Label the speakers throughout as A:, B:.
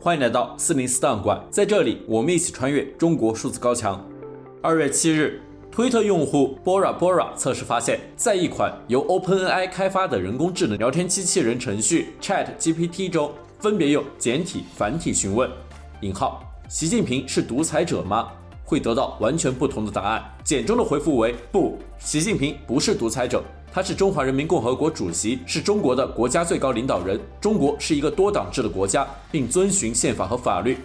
A: 欢迎来到四零四档案馆，在这里我们一起穿越中国数字高墙。二月七日，推特用户 Bora Bora 测试发现，在一款由 OpenAI 开发的人工智能聊天机器人程序 ChatGPT 中，分别用简体、繁体询问“引号习近平是独裁者吗？”会得到完全不同的答案。简中的回复为“不，习近平不是独裁者。”他是中华人民共和国主席，是中国的国家最高领导人。中国是一个多党制的国家，并遵循宪法和法律。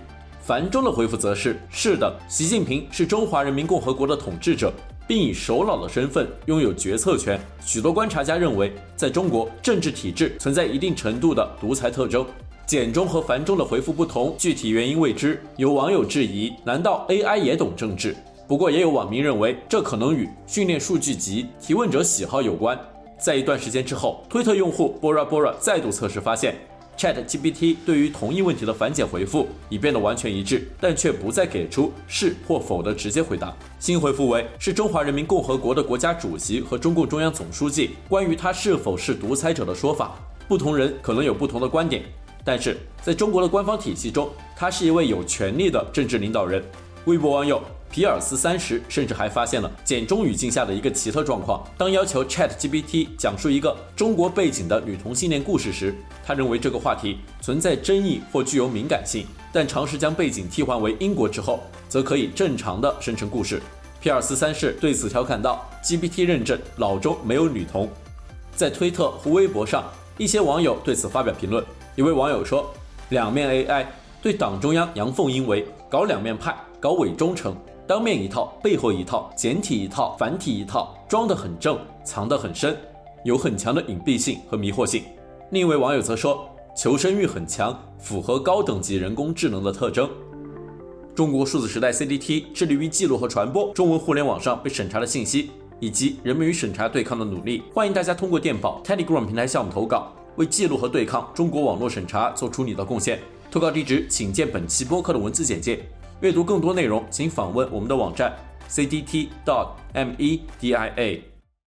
A: 繁中的回复则是：是的，习近平是中华人民共和国的统治者，并以首脑的身份拥有决策权。许多观察家认为，在中国政治体制存在一定程度的独裁特征。简中和繁中的回复不同，具体原因未知。有网友质疑：难道 AI 也懂政治？不过，也有网民认为，这可能与训练数据集提问者喜好有关。在一段时间之后，推特用户 Bora Bora 再度测试发现，ChatGPT 对于同一问题的反简回复已变得完全一致，但却不再给出是或否的直接回答。新回复为：是中华人民共和国的国家主席和中共中央总书记。关于他是否是独裁者的说法，不同人可能有不同的观点，但是在中国的官方体系中，他是一位有权力的政治领导人。微博网友。皮尔斯三十甚至还发现了简中语境下的一个奇特状况：当要求 ChatGPT 讲述一个中国背景的女同性恋故事时，他认为这个话题存在争议或具有敏感性；但尝试将背景替换为英国之后，则可以正常的生成故事。皮尔斯三世对此调侃道：“GPT 认证老中没有女同。”在推特和微博上，一些网友对此发表评论。一位网友说：“两面 AI 对党中央阳奉阴违，搞两面派，搞伪忠诚。”当面一套，背后一套，简体一套，繁体一套，装得很正，藏得很深，有很强的隐蔽性和迷惑性。另一位网友则说，求生欲很强，符合高等级人工智能的特征。中国数字时代 CDT 致力于记录和传播中文互联网上被审查的信息，以及人们与审查对抗的努力。欢迎大家通过电报 Telegram 平台向我们投稿，为记录和对抗中国网络审查做出你的贡献。投稿地址请见本期播客的文字简介。阅读更多内容，请访问我们的网站 cdt.media。